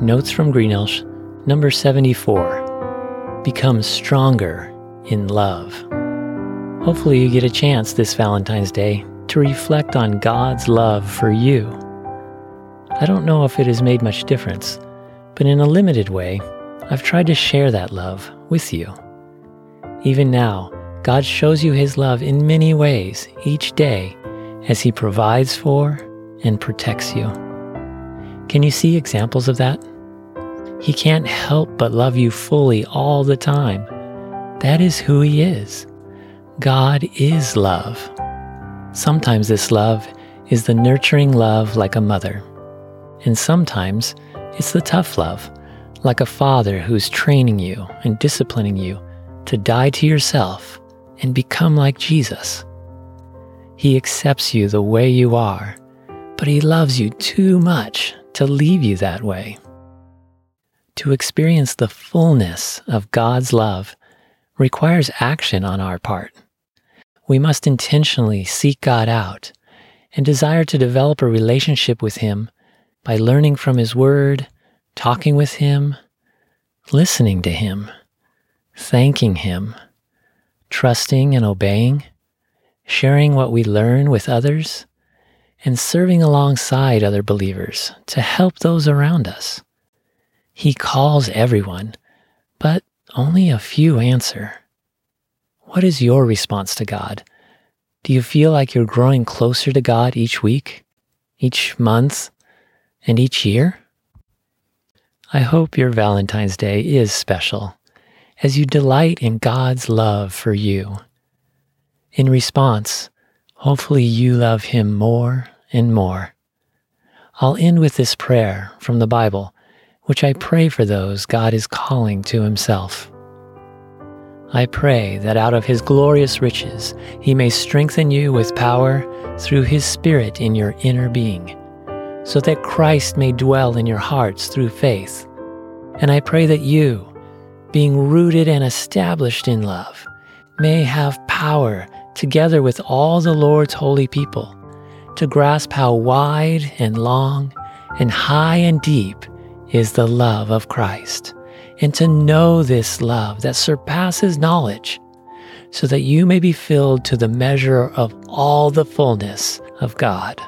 Notes from Greenelsh, number 74. Become stronger in love. Hopefully, you get a chance this Valentine's Day to reflect on God's love for you. I don't know if it has made much difference, but in a limited way, I've tried to share that love with you. Even now, God shows you His love in many ways each day as He provides for and protects you. Can you see examples of that? He can't help but love you fully all the time. That is who He is. God is love. Sometimes this love is the nurturing love like a mother, and sometimes it's the tough love like a father who's training you and disciplining you to die to yourself and become like Jesus. He accepts you the way you are, but He loves you too much to leave you that way. To experience the fullness of God's love requires action on our part. We must intentionally seek God out and desire to develop a relationship with Him by learning from His Word talking with Him, listening to Him, thanking Him, trusting and obeying, sharing what we learn with others, and serving alongside other believers to help those around us. He calls everyone, but only a few answer. What is your response to God? Do you feel like you're growing closer to God each week, each month, and each year? I hope your Valentine's Day is special as you delight in God's love for you. In response, hopefully you love Him more and more. I'll end with this prayer from the Bible, which I pray for those God is calling to Himself. I pray that out of His glorious riches He may strengthen you with power through His Spirit in your inner being so that Christ may dwell in your hearts through faith. And I pray that you, being rooted and established in love, may have power together with all the Lord's holy people to grasp how wide and long and high and deep is the love of Christ, and to know this love that surpasses knowledge, so that you may be filled to the measure of all the fullness of God.